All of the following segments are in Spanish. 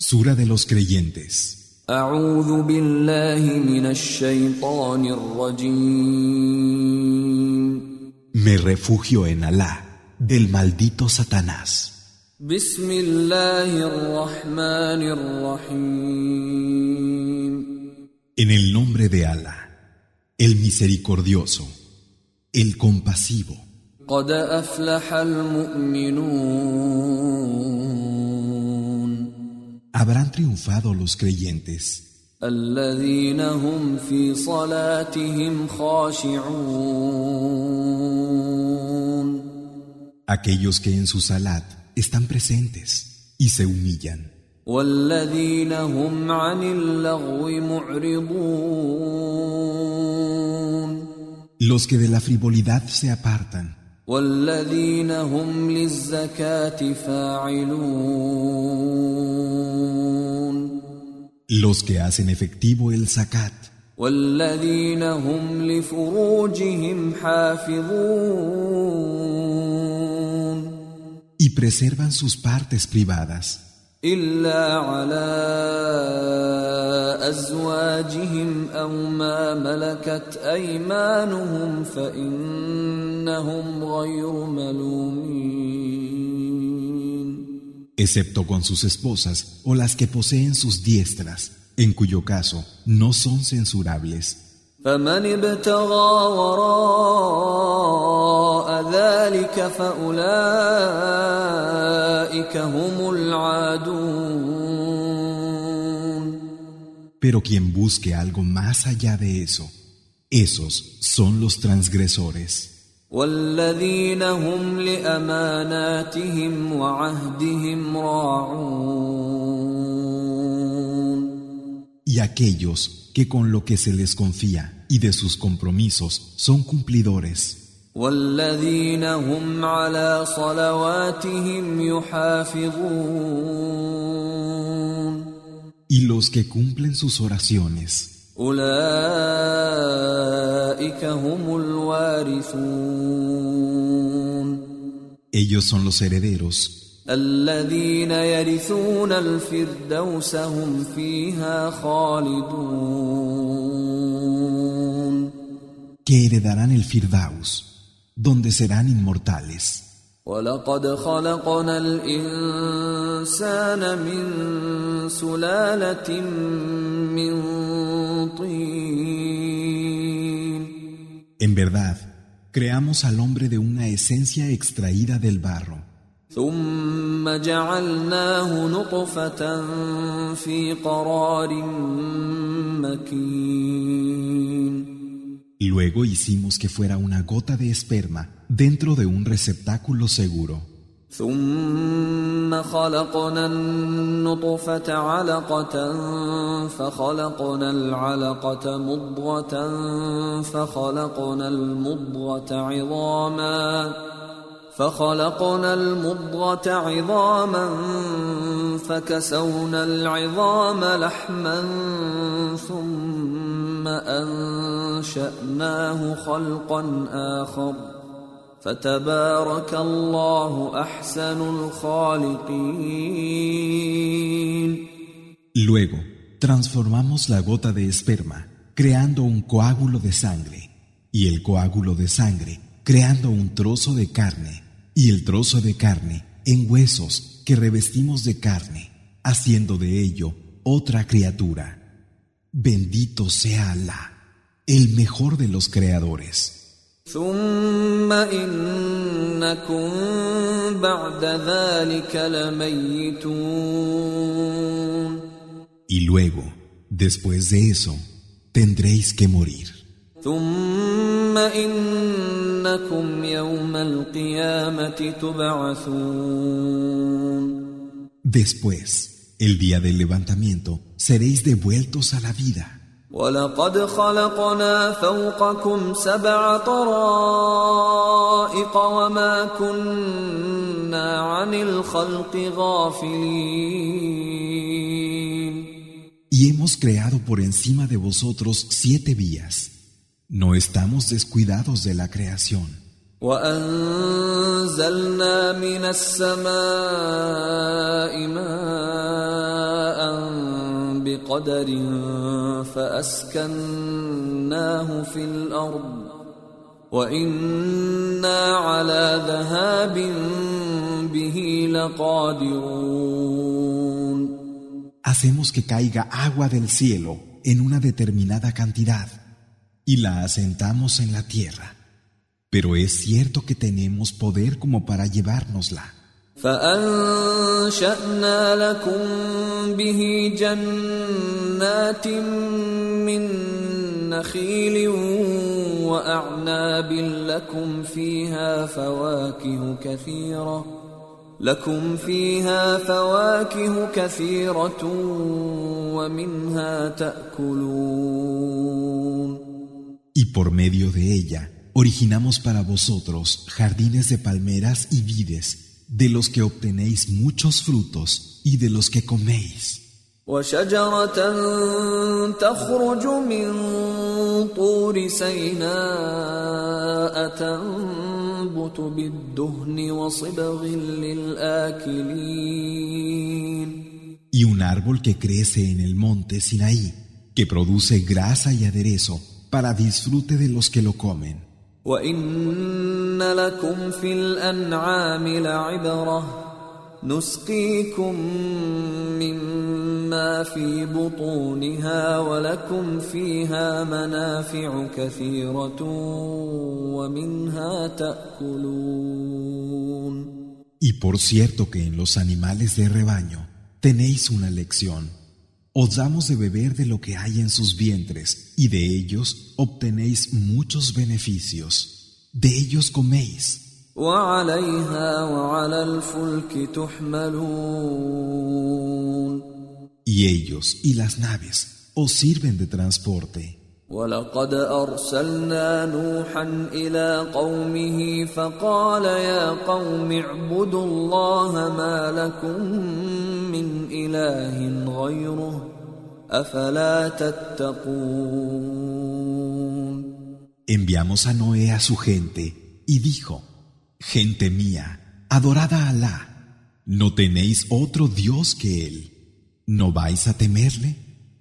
Sura de los Creyentes. Me refugio en Alá, del maldito Satanás. En el nombre de Alá, el misericordioso, el compasivo قد أفلح المؤمنون Habrán triunfado los creyentes, الذين هم في صلاتهم خاشعون aquellos que en su salat están presentes y se humillan, والذين هم عن اللغو معرضون los que de la frivolidad se apartan, والذين هم للزكاة فاعلون los que hacen efectivo el zakat, والذين هم لفروجهم حافظون y preservan sus partes privadas, إلا على أزواجهم أو ما ملكت أيمانهم فإنهم غير ملومين excepto con sus esposas o las que poseen sus diestras, en cuyo caso no son censurables. فمن ابتغى وراء ذلك فأولئك هم العادون Pero quien busque algo más allá de eso, esos son los transgresores. والذين هم لأماناتهم وعهدهم راعون Y aquellos que con lo que se les confía y de sus compromisos son cumplidores. والذين هم على صلواتهم يحافظون Y los que cumplen sus oraciones, أولئك هم الوارثون ellos son los herederos, الذين يرثون الفردوس هم فيها خالدون que heredarán el Firdaus, donde serán inmortales. ولقد خلقنا الإنسان من سلالة من طين En verdad, creamos al hombre de una esencia extraída del barro. ثم جعلناه نطفة في قرار مكين Luego hicimos que fuera una gota de esperma dentro de un receptáculo seguro. ثم خلقنا النطفة علقة فخلقنا العلقة مضغة فخلقنا المضغة عظاما فخلقنا المضغة عظاما فكسونا العظام لحما ثم أنشأناه خلقا آخر فتبارك الله أحسن الخالقين Luego, transformamos la gota de esperma, creando un coágulo de sangre, y el coágulo de sangre, creando un trozo de carne, y el trozo de carne en huesos que revestimos de carne, haciendo de ello otra criatura. Bendito sea Alá, el mejor de los creadores. Y luego, después de eso, tendréis que morir. ثم إنكم يوم القيامة تبعثون Después, el día del levantamiento, seréis devueltos a la vida. ولقد خلقنا فوقكم سبع طرائق وما كنا عن الخلق غافلين Y hemos creado por encima de vosotros siete vías. No estamos descuidados de la creación. وأنزلنا من السماء ماء بقدر فاسكناه في الارض وانا على ذهاب به لقادرون Hacemos que caiga agua del cielo en una determinada cantidad y la asentamos en la tierra. Pero es cierto que tenemos poder como para llevárnosla. فأنشأنا لكم به جنات من نخيل وأعناب لكم فيها فواكه كثيرة لكم فيها فواكه كثيرة ومنها تأكلون y por medio de ella originamos para vosotros jardines de palmeras y vides de los que obtenéis muchos frutos y de los que coméis. Y un árbol que crece en el monte Sinaí, que produce grasa y aderezo para disfrute de los que lo comen. وان لكم في الانعام لعبره نسقيكم مما في بطونها ولكم فيها منافع كثيره ومنها تاكلون Y por cierto que en los animales de rebaño tenéis una lección. os damos de beber de lo que hay en sus vientres, y de ellos obtenéis muchos beneficios. De ellos coméis. Y ellos y las naves os sirven de transporte. ولقد أرسلنا نوحا إلى قومه فقال يا قوم اعبدوا الله ما لكم من إله غيره أفلا تتقون Enviamos a Noé a su gente y dijo, Gente mía, adorad a Alá, no tenéis otro Dios que Él, ¿no vais a temerle?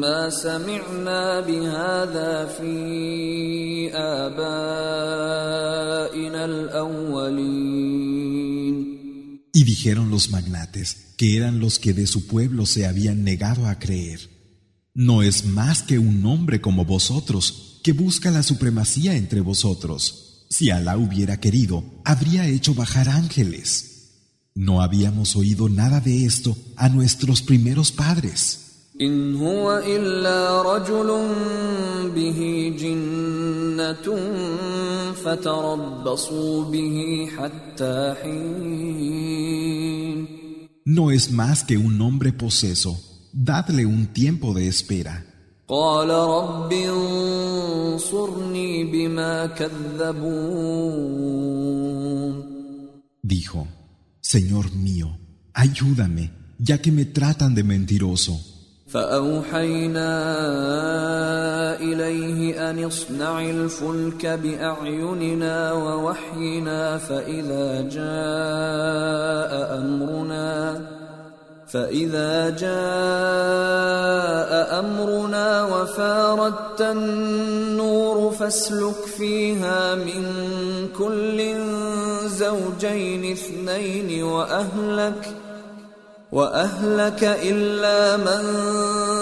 ما سمعنا بهذا في آبائنا الأولين Y dijeron los magnates, que eran los que de su pueblo se habían negado a creer. No es más que un hombre como vosotros, que busca la supremacía entre vosotros. Si Alá hubiera querido, habría hecho bajar ángeles. No habíamos oído nada de esto a nuestros primeros padres. إن هو إلا رجل به جنة فتربصوا به حتى حين No es más que un hombre poseso. Dadle un tiempo de espera. قال رب انصرني بما كذبون Dijo, Señor mío, ayúdame, ya que me tratan de mentiroso. فأوحينا إليه أن اصنع الفلك بأعيننا ووحينا فإذا جاء أمرنا فإذا جاء أمرنا وفاردت النور فاسلك فيها من كل زوجين اثنين وأهلك ۖ واهلك الا من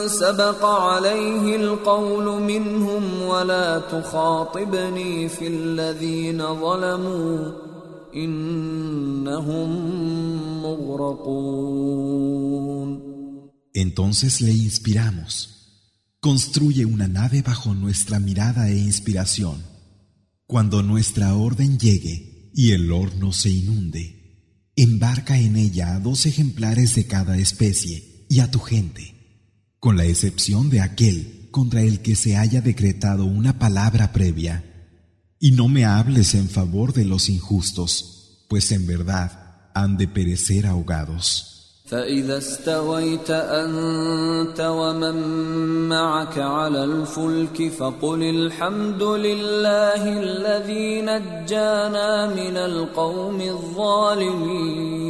سبق عليه القول منهم ولا تخاطبني في الذين ظلموا انهم مغرقون Entonces le inspiramos. Construye una nave bajo nuestra mirada e inspiración. Cuando nuestra orden llegue y el horno se inunde, embarca en ella a dos ejemplares de cada especie y a tu gente, con la excepción de aquel contra el que se haya decretado una palabra previa. Y no me hables en favor de los injustos, pues en verdad han de perecer ahogados. فإذا استويت أنت ومن معك على الفلك فقل الحمد لله الذي نجانا من القوم الظالمين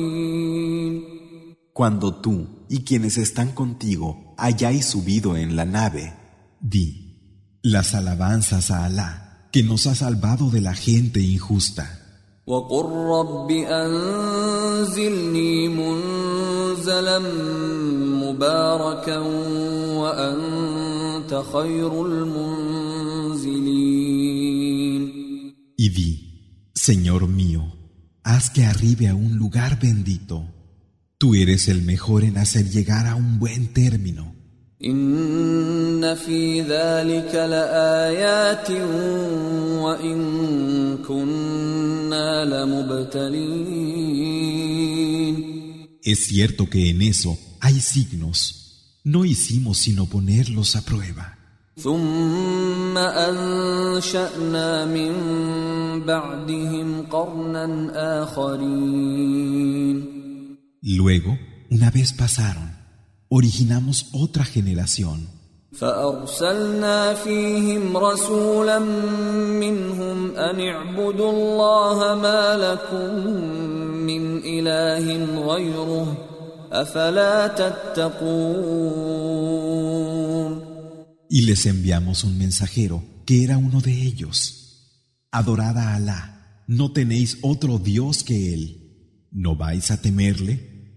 Cuando tú y quienes están contigo hayáis subido en la nave, di, las alabanzas a Alá, que nos ha salvado de la gente injusta. Y di, Señor mío, haz que arribe a un lugar bendito. Tú eres el mejor en hacer llegar a un buen término. Es cierto que en eso hay signos. No hicimos sino ponerlos a prueba. Luego, una vez pasaron, originamos otra generación. فأرسلنا فيهم رسولا منهم أن اعبدوا الله ما لكم من إله غيره أفلا تتقون Y les enviamos un mensajero que era uno de ellos. Adorada a Alá, no tenéis otro Dios que Él. ¿No vais a temerle?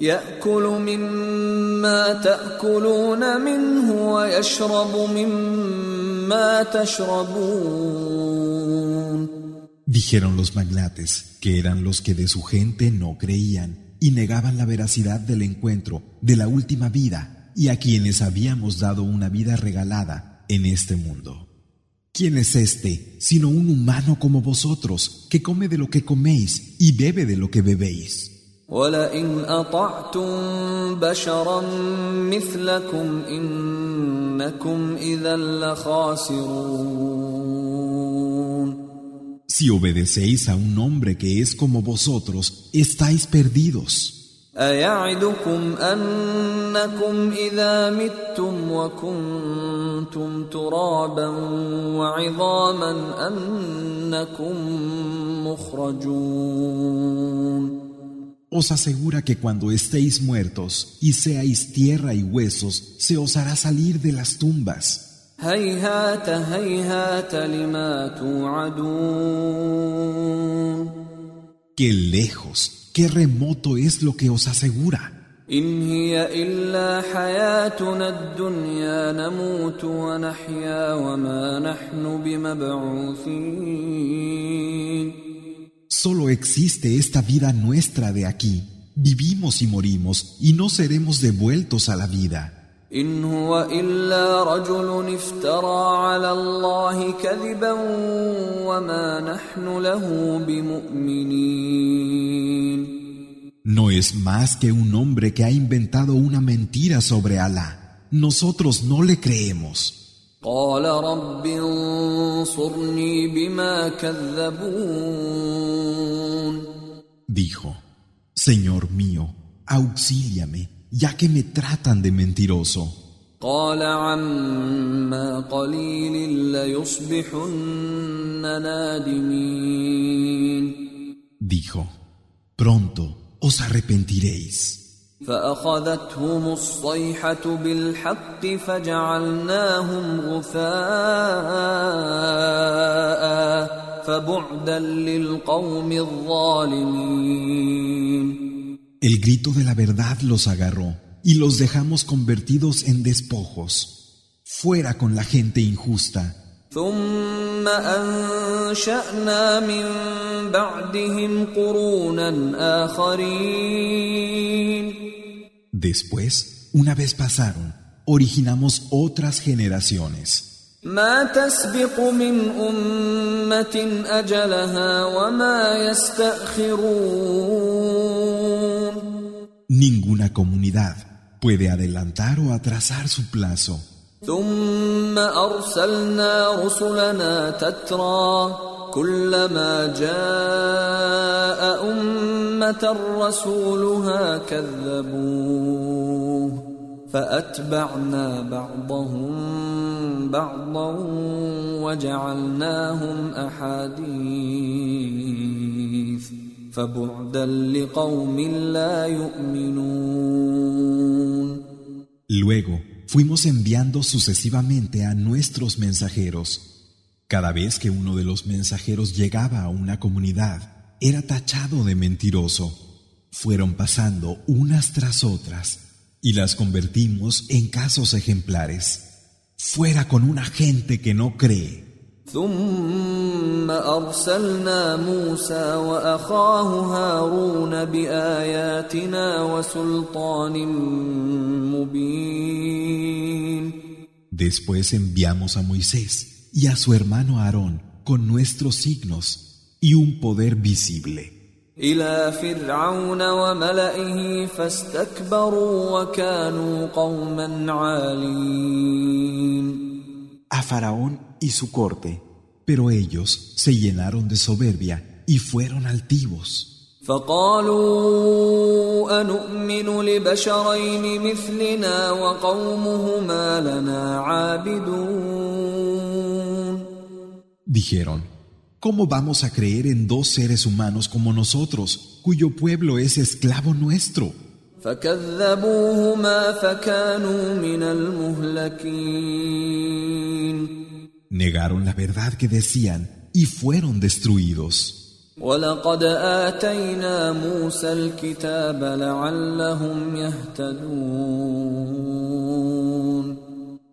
ياكل مما تاكلون منه ويشرب مما تشربون Dijeron los magnates, que eran los que de su gente no creían y negaban la veracidad del encuentro de la última vida y a quienes habíamos dado una vida regalada en este mundo. ¿Quién es este sino un humano como vosotros, que come de lo que coméis y bebe de lo que bebéis? ولئن أطعتم بشرا مثلكم إنكم إذا لخاسرون Si obedecéis a un hombre que es como vosotros, estáis perdidos. أيعدكم أنكم إذا متم وكنتم ترابا وعظاما أنكم مخرجون os asegura que cuando estéis muertos y seáis tierra y huesos, se os hará salir de las tumbas. Qué lejos, qué remoto es lo que os asegura. Solo existe esta vida nuestra de aquí. Vivimos y morimos y no seremos devueltos a la vida. No es más que un hombre que ha inventado una mentira sobre Alá. Nosotros no le creemos. قال رب انصرني بما كذبون Dijo, Señor mío, auxíliame, ya que me tratan de mentiroso. قال عما قليل ليصبحن نادمين Dijo, pronto os arrepentiréis. فأخذتهم الصيحة بالحق فجعلناهم غثاء فبعدا للقوم الظالمين El grito de la verdad los agarró y los dejamos convertidos en despojos. Fuera con la gente injusta. ثم أنشأنا من بعدهم قرونا آخرين Después, una vez pasaron, originamos otras generaciones. ما تسبق من أمة أجلها وما يستأخرون Ninguna comunidad puede adelantar o atrasar su plazo. ثم أرسلنا رسلنا تترى كلما جاء أمة رسولها كذبوه فأتبعنا بعضهم بعضا وجعلناهم أحاديث فبعدا لقوم لا يؤمنون Luego fuimos enviando sucesivamente a nuestros mensajeros. Cada vez que uno de los mensajeros llegaba a una comunidad, era tachado de mentiroso. Fueron pasando unas tras otras y las convertimos en casos ejemplares. Fuera con una gente que no cree. ثم أرسلنا موسى وأخاه هارون بآياتنا وسلطان مبين Después enviamos a Moisés y a su hermano Aarón con nuestros signos y un poder visible. إلى فرعون وملئه فاستكبروا وكانوا قوما عالين a Faraón y su corte. Pero ellos se llenaron de soberbia y fueron altivos. فقالوا أنؤمن لبشرين مثلنا وقومهما لنا عابدون Dijeron, ¿Cómo vamos a creer en dos seres humanos como nosotros, cuyo pueblo es esclavo nuestro? Negaron la verdad que decían y fueron destruidos.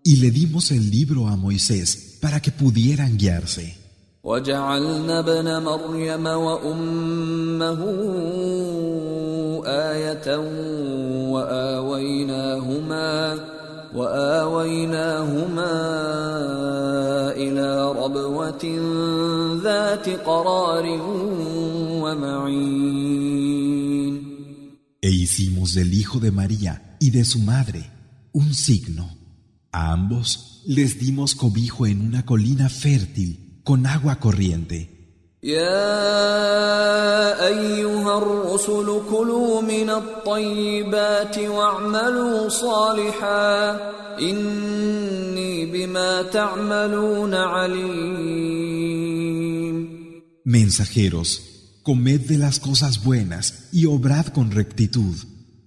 Y le dimos el libro a Moisés para que pudieran guiarse. وجعلنا ابن مريم وأمه آية وآويناهما وآويناهما إلى ربوة ذات قرار ومعين E hicimos del hijo de María y de su madre un signo. A ambos les dimos cobijo en una colina fértil con agua corriente. يا أيها الرسل كلوا من الطيبات واعملوا صالحا إني بما تعملون عليم Mensajeros, comed de las cosas buenas y obrad con rectitud,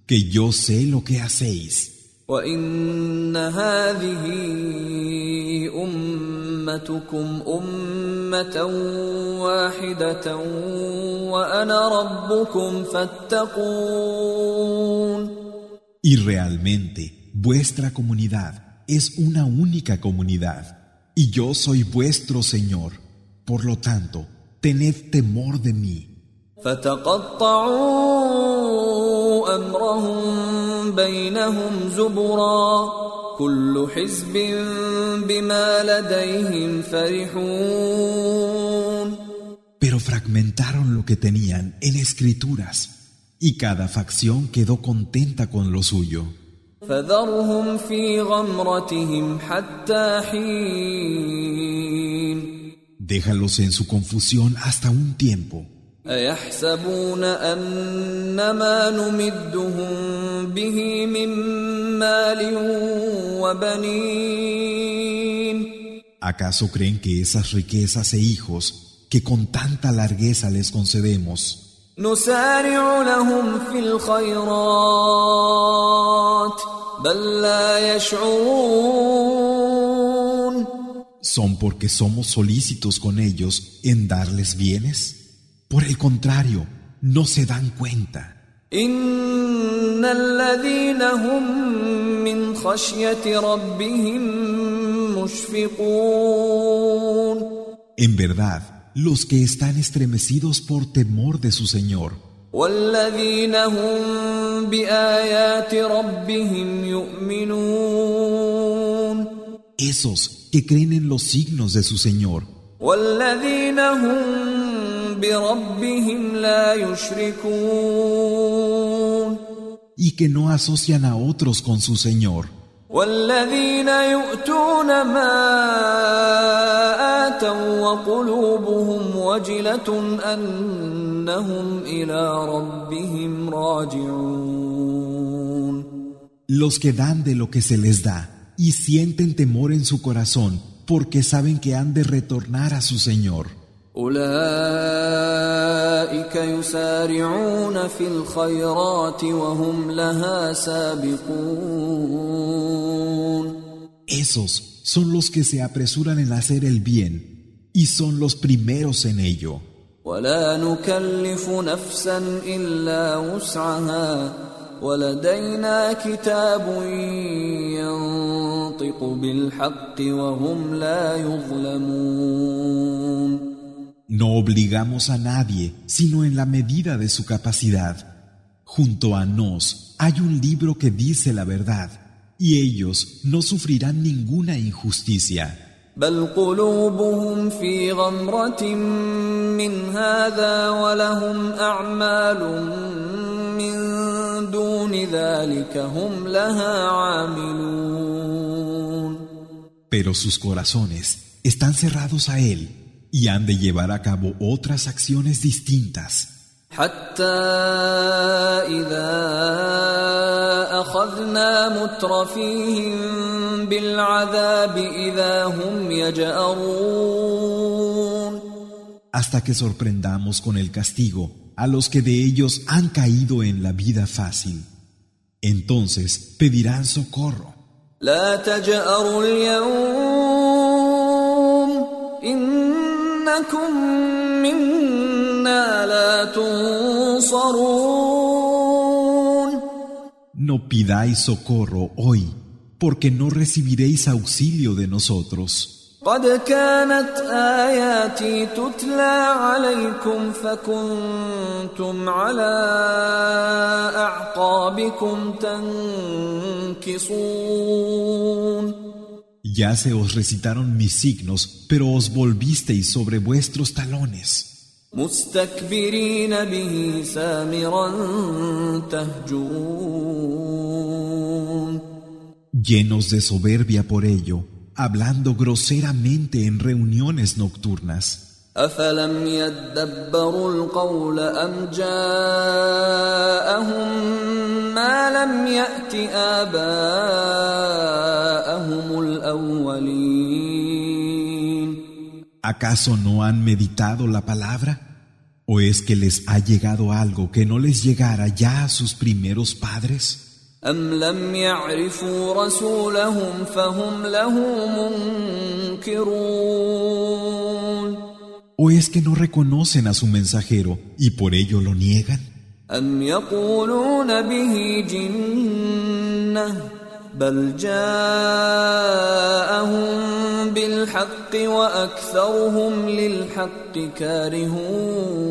que yo sé lo que hacéis. وإن هذه أمتكم أمة واحدة وأنا ربكم فاتقون Y realmente, vuestra comunidad es una única comunidad, y yo soy vuestro Señor. Por lo tanto, tened temor de mí. فتقطعوا أمرهم بينهم زبرا كل حزب بما لديهم فرحون Pero fragmentaron lo que tenían en escrituras, y cada facción quedó contenta con lo suyo. فذرهم في غمرتهم حتى حين Déjalos en su confusión hasta un tiempo. أيحسبون أن ما نمدهم به من مال وبنين ¿Acaso creen que esas riquezas e hijos que con tanta largueza les concedemos نسارع لهم في الخيرات بل لا يشعرون son porque somos solícitos con ellos en darles bienes? Por el contrario, no se dan cuenta. En verdad, los que están estremecidos por temor de su Señor, esos que creen en los signos de su Señor, بربهم لا يشركون y que no asocian a otros con su Señor والذين يؤتون ما آتوا وقلوبهم وجلة أنهم إلى ربهم راجعون Los que dan de lo que se les da y sienten temor en su corazón porque saben que han de retornar a su Señor. أولئك يسارعون في الخيرات وهم لها سابقون. Esos son los que se apresuran en hacer el bien y son los primeros en ello. ولا نكلف نفسا إلا وسعها. ولدينا كتاب ينطق بالحق وهم لا يظلمون. No obligamos a nadie, sino en la medida de su capacidad. Junto a nos hay un libro que dice la verdad, y ellos no sufrirán ninguna injusticia. بل قلوبهم في غمرة من هذا ولهم أعمال من دون ذلك هم لها عاملون Pero sus corazones están cerrados a Él y han de llevar a cabo otras acciones distintas. حتى إذا أخذنا مترفيهم بالعذاب إذا هم يجأرون hasta que sorprendamos con el castigo a los que de ellos han caído en la vida fácil. Entonces pedirán socorro. لا تجأروا اليوم إنكم منا لا تنصرون No pidáis socorro hoy, porque no recibiréis auxilio de nosotros. قد كانت آياتي تتلى عليكم فكنتم على أعقابكم تنكصون Ya se os recitaron mis signos, pero os volvisteis sobre vuestros talones. مستكبرين به سامرا تهجرون Llenos de soberbia por ello, hablando groseramente en reuniones nocturnas. أفلم يدبروا القول أم جاءهم ما لم يأت آباءهم الأولين ¿Acaso no han meditado la palabra? ¿O es que les ha llegado algo que no les llegara ya a sus primeros padres? أم لم يعرفوا رسولهم فهم له منكرون ¿O es que no reconocen a su mensajero y por ello lo niegan? أم يقولون به جنة بل جاءهم بالحق وأكثرهم للحق كارهون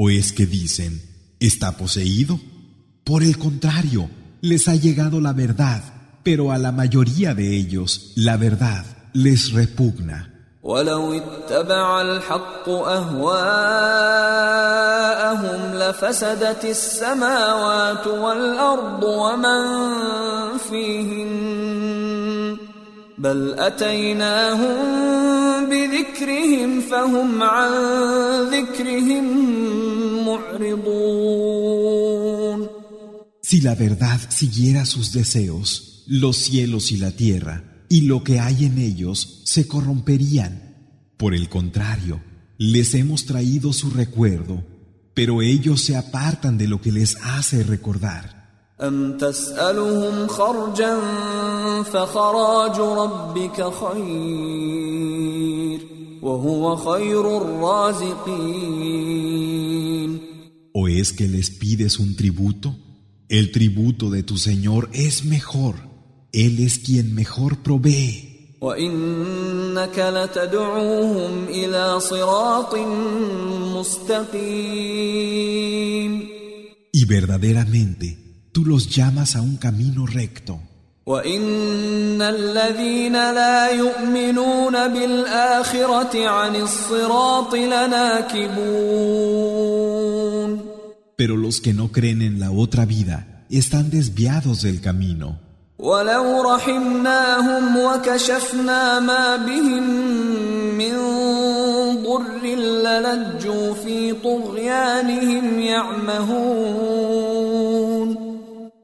¿O es que dicen, está poseído? Por el contrario, les ha llegado la verdad, pero a la mayoría de ellos la verdad les repugna. ولو اتبع الحق أهواءهم لفسدت السماوات والأرض ومن فيهن بل أتيناهم بذكرهم فهم عن ذكرهم معرضون. Si la verdad siguiera sus deseos, los cielos y la tierra y lo que hay en ellos se corromperían. Por el contrario, les hemos traído su recuerdo, pero ellos se apartan de lo que les hace recordar. ¿O es que les pides un tributo? El tributo de tu Señor es mejor. Él es quien mejor provee. وإنك إنك لتدعوهم إلى صراط مستقيم Y verdaderamente tú los llamas a un camino recto. وإن الذين لا يؤمنون بالآخرة عن الصراط لناكبون Pero los que no creen en la otra vida están desviados del camino. ولو رحمناهم وكشفنا ما بهم من ضر للجوا في طغيانهم يعمهون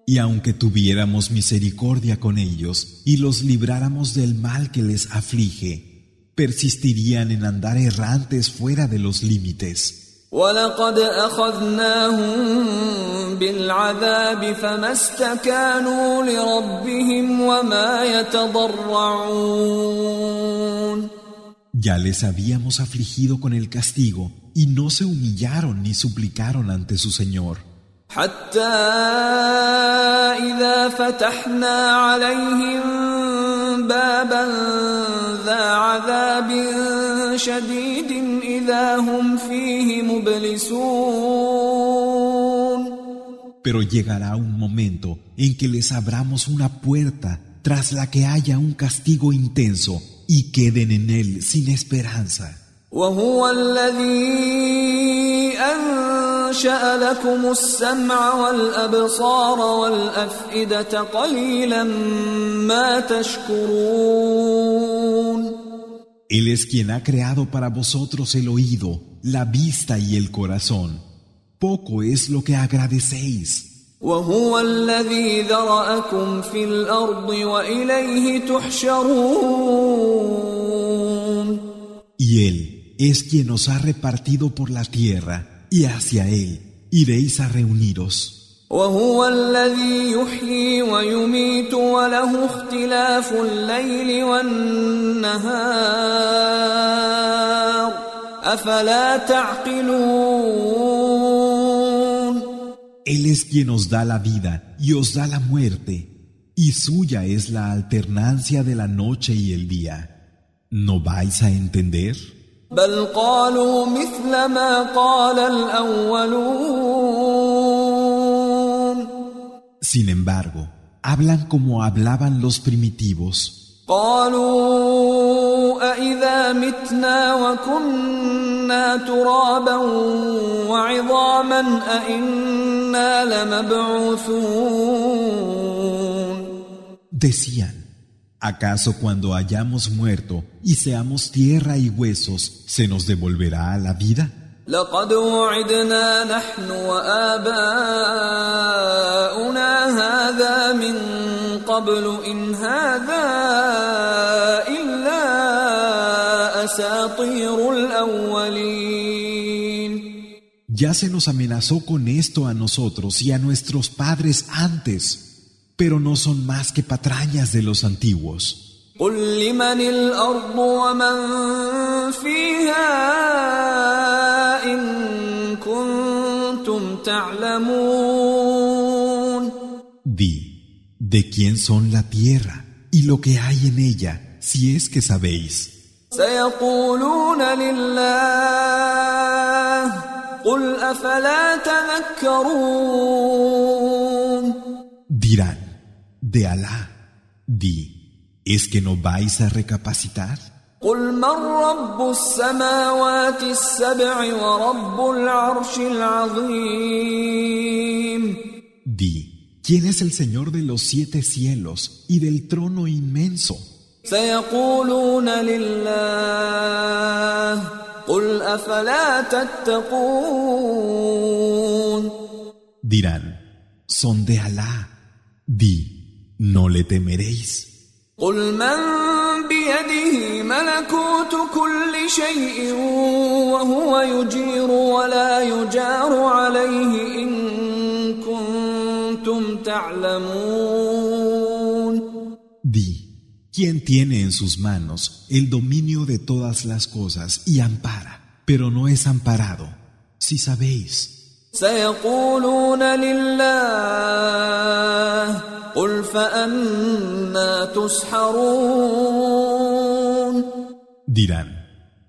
Y aunque tuviéramos misericordia con ellos y los libráramos del mal que les aflige, persistirían en andar errantes fuera de los límites. ولقد أخذناهم بالعذاب فما استكانوا لربهم وما يتضرعون Ya les habíamos afligido con el castigo y no se humillaron ni suplicaron ante su Señor. حتى إذا فتحنا عليهم بابا ذا عذاب شديد إذا هم فيه مبلسون Pero llegará un momento en que les abramos una puerta tras la que haya un castigo intenso y queden en él sin esperanza. وهو الذي أنشأ لكم السمع والأبصار والأفئدة قليلا ما تشكرون Él es quien ha creado para vosotros el oído, la vista y el corazón. Poco es lo que agradecéis. وهو الذي ذرأكم في الأرض وإليه تحشرون Y Él es quien os ha repartido por la tierra, y hacia Él iréis a reuniros. وهو الذي يحيي ويميت وله اختلاف الليل والنهار أفلا تعقلون Él es quien os da la vida y os da la muerte, y suya es la alternancia de la noche y el día. ¿No vais a entender? بل قالوا مثل ما قال الأولون Sin embargo, hablan como hablaban los primitivos. قالوا أإذا متنا وكنا ترابا وعظاما أإنا لمبعوثون Decían, ¿acaso cuando hayamos muerto y seamos tierra y huesos, se nos devolverá la vida? لقد وعدنا نحن وآباؤنا هذا من قبل إن هذا إلا أساطير الأولين Ya se nos amenazó con esto a nosotros y a nuestros padres antes, pero no son más que patrañas de los antiguos. قل لمن الأرض ومن فيها إن كنتم تعلمون Di, ¿de quién son la tierra y lo que hay en ella, si es que sabéis? سيقولون لله قل أفلا تذكرون Dirán, de Alá. Di, ¿es que no vais a recapacitar? قل من رب السماوات السبع ورب العرش العظيم Di, ¿quién es el Señor de los siete cielos y del trono inmenso? سيقولون لله قل أفلا تتقون Dirán, son de Alá. Di, ¿no le temeréis? قل من بيده ملكوت كل شيء وهو يجير ولا يجار عليه إن كنتم تعلمون Di, ¿quién tiene en sus manos el dominio de todas las cosas y ampara, pero no es amparado? Si sabéis, سيقولون لله قل فأنا تسحرون Dirán,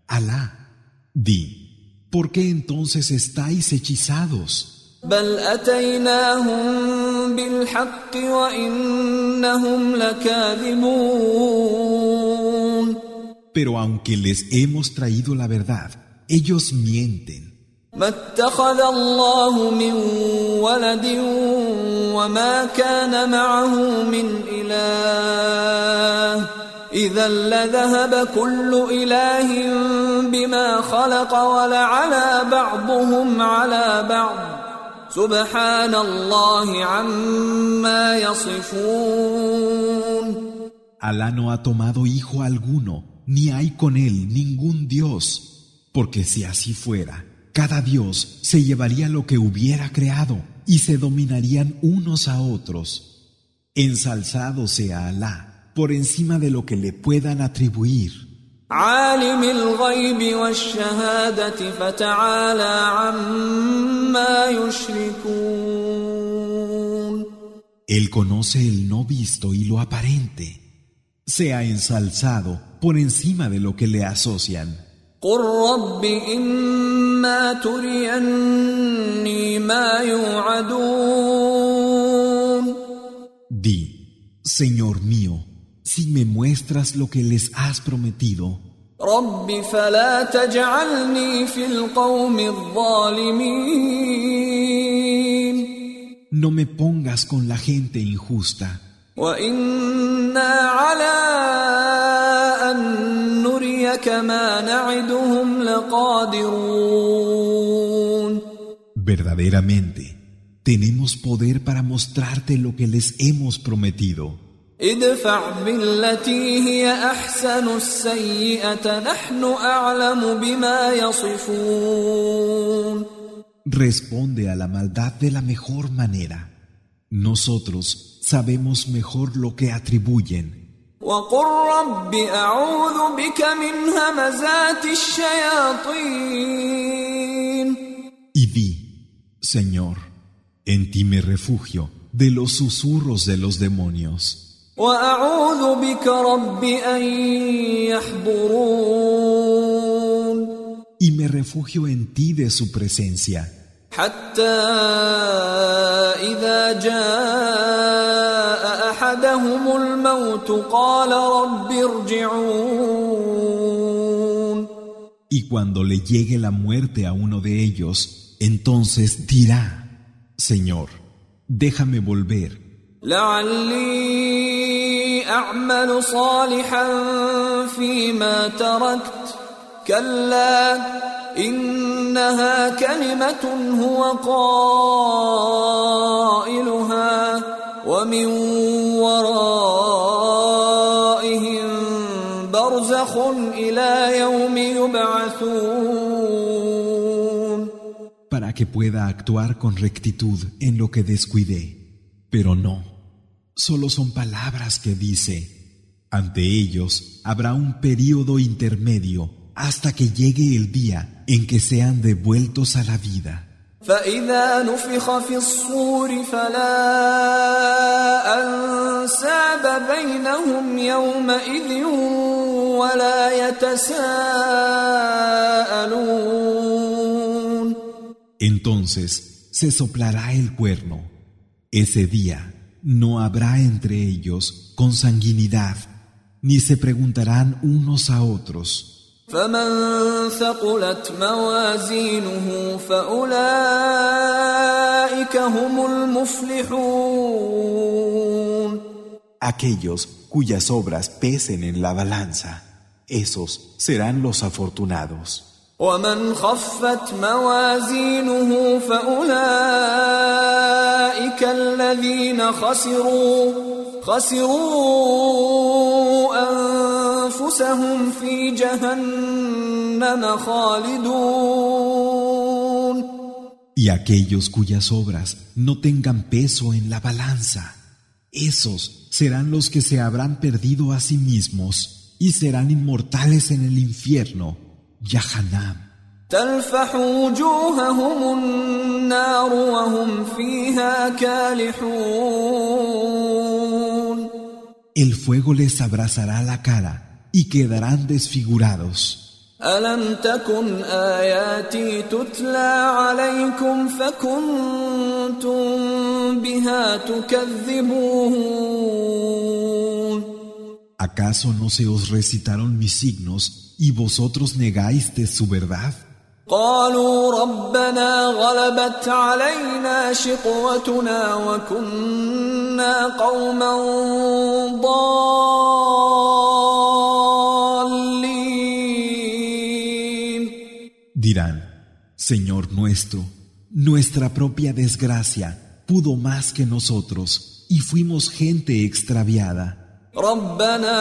Alá, di, ¿por qué entonces estáis hechizados? بل أتيناهم بالحق وإنهم لكاذبون Pero aunque les hemos traído la verdad, ellos mienten. ما اتخذ الله من ولد وما كان معه من إله إذا لذهب كل إله بما خلق ولعلى بعضهم على بعض سبحان الله عما يصفون Alá no ha tomado hijo alguno, ni hay con él ningún Dios, porque si así fuera, cada Dios se llevaría lo que hubiera creado y se dominarían unos a otros. Ensalzado sea Alá por encima de lo que le puedan atribuir. Él conoce el no visto y lo aparente. Sea ensalzado por encima de lo que le asocian. قل رب إما تريني ما يوعدون Di, Señor mío, si me muestras lo que les has prometido, رب فلا تجعلني في القوم الظالمين no me pongas con la gente injusta, وإنا على verdaderamente tenemos poder para mostrarte lo que les hemos prometido. ادفع بالتي هي أحسن السيئة نحن أعلم بما يصفون Responde a la maldad de la mejor manera. Nosotros sabemos mejor lo que atribuyen. وقل رب أعوذ بك من همزات الشياطين Y di, Señor, en ti me refugio de los susurros de los demonios. وأعوذ بك رب أن يحضرون Y me refugio en ti de su presencia. حتى إذا جاء أحدهم الموت قال رب ارجعون Y cuando le llegue la muerte a uno de ellos, entonces dirá, Señor, déjame volver, لعلي أعمل صالحا فيما تركت كلا إنها كلمة هو قائلها ومن ورائهم برزخ إلى يوم يبعثون para que pueda actuar con rectitud en lo que descuidé. Pero no, solo son palabras que dice. Ante ellos habrá un período intermedio hasta que llegue el día en que sean devueltos a la vida. فإذا نفخ في الصور فلا أنساب بينهم يومئذ ولا يتساءلون Entonces se soplará el cuerno. Ese día no habrá entre ellos consanguinidad, ni se preguntarán unos a otros. فمن ثقلت موازينه فأولئك هم المفلحون Aquellos cuyas obras pesen en la balanza, esos serán los afortunados. ومن خفت موازينه فأولئك الذين خسروا خسروا أنفسهم في جهنم خالدون Y aquellos cuyas obras no tengan peso en la balanza, esos serán los que se habrán perdido a sí mismos y serán inmortales en el infierno, Yahanam. تلفح وجوههم النار وهم فيها كالحون El fuego les abrazará la cara y quedarán desfigurados. ألم تكن آياتي تتلى عليكم فكنتم بها تكذبون ¿Acaso no se os recitaron mis signos y vosotros negáis de su verdad? قالوا ربنا غلبت علينا شقوتنا وكنا قوما ضالين Dirán, Señor nuestro, nuestra propia desgracia pudo más que nosotros y fuimos gente extraviada. ربنا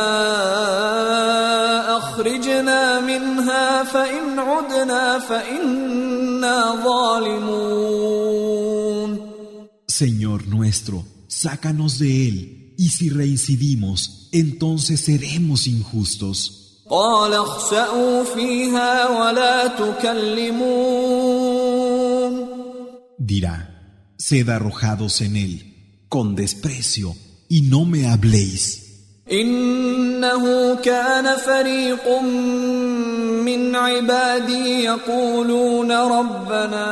اخرجنا منها فان عدنا فانا ظالمون Señor nuestro, sácanos de él, y si reincidimos, entonces seremos injustos. قال اخسأوا فيها ولا تكلمون Dirá, sed arrojados en él, con desprecio, y no me habléis. إنه كان فريق من عبادي يقولون ربنا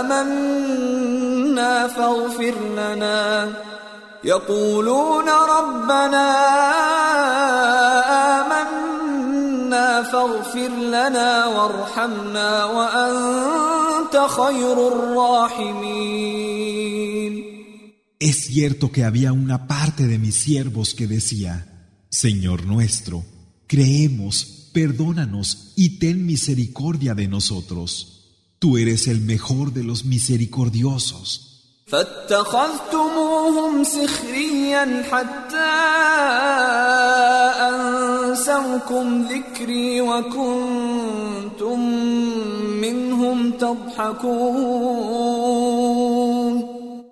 آمنا فاغفر لنا يقولون ربنا آمنا فاغفر لنا وارحمنا وأنت خير الراحمين Es cierto que había una parte de mis siervos que decía, Señor nuestro, creemos, perdónanos y ten misericordia de nosotros. Tú eres el mejor de los misericordiosos. فاتخذتموهم سخريا حتى أنسوكم ذكري وكنتم منهم تضحكون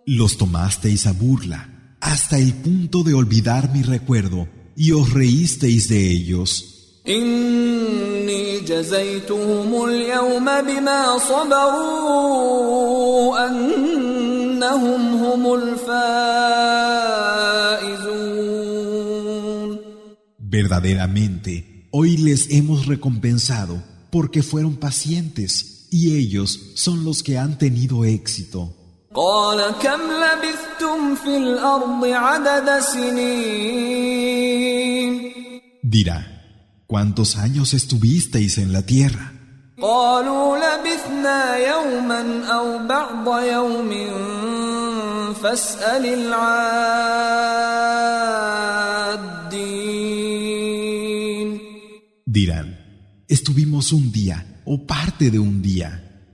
Los tomasteis a burla, hasta el punto de olvidar mi recuerdo, y os reísteis de ellos. إني جزيتهم اليوم بما صبروا أنهم هم الفائزون Verdaderamente, hoy les hemos recompensado porque fueron pacientes, y ellos son los que han tenido éxito. قال كم لبثتم في الأرض عدد سنين Dirá, ¿cuántos años estuvisteis en la tierra? قالوا لبثنا يوما أو بعض يوم فاسأل العادين Dirán, estuvimos un día o parte de un día.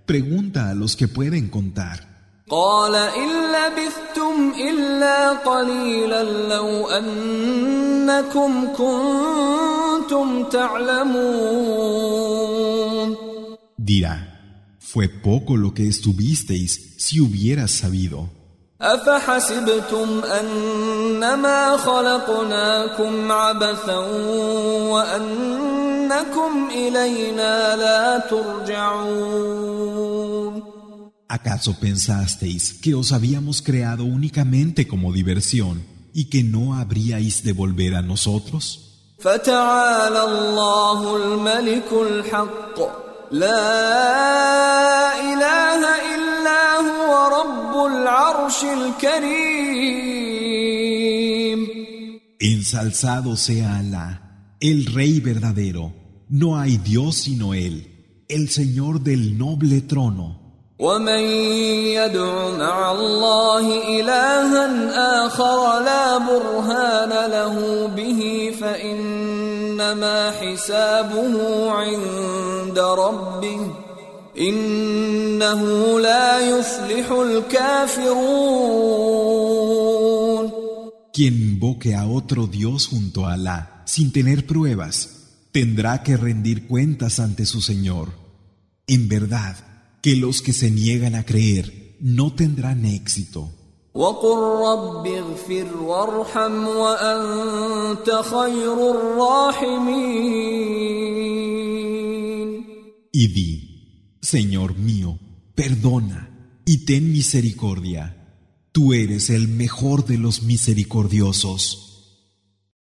Pregunta a los que pueden contar. قال إن لبثتم إلا قليلا لو أنكم كنتم تعلمون Dirá, fue poco lo que estuvisteis si hubieras sabido. أفحسبتم أنما خلقناكم عبثا وأنكم إلينا لا ترجعون ¿Acaso pensasteis que os habíamos creado únicamente como diversión y que no habríais de volver a nosotros? فتعالى الله الملك الحق لا إله إلا هو رب العرش الكريم Ensalzado sea Alá, el Rey verdadero. No hay Dios sino Él, el Señor del noble trono. ومن يدع مع الله إلها آخر لا برهان له به فإنما حسابه عند ربه إنه لا يفلح الكافرون Quien invoque a otro Dios junto a Alá sin tener pruebas, tendrá que rendir cuentas ante su Señor. En verdad, que los que se niegan a creer no tendrán éxito. وقل رب اغفر وارحم وأنت خير الراحمين Y di, Señor mío, perdona y ten misericordia. Tú eres el mejor de los misericordiosos.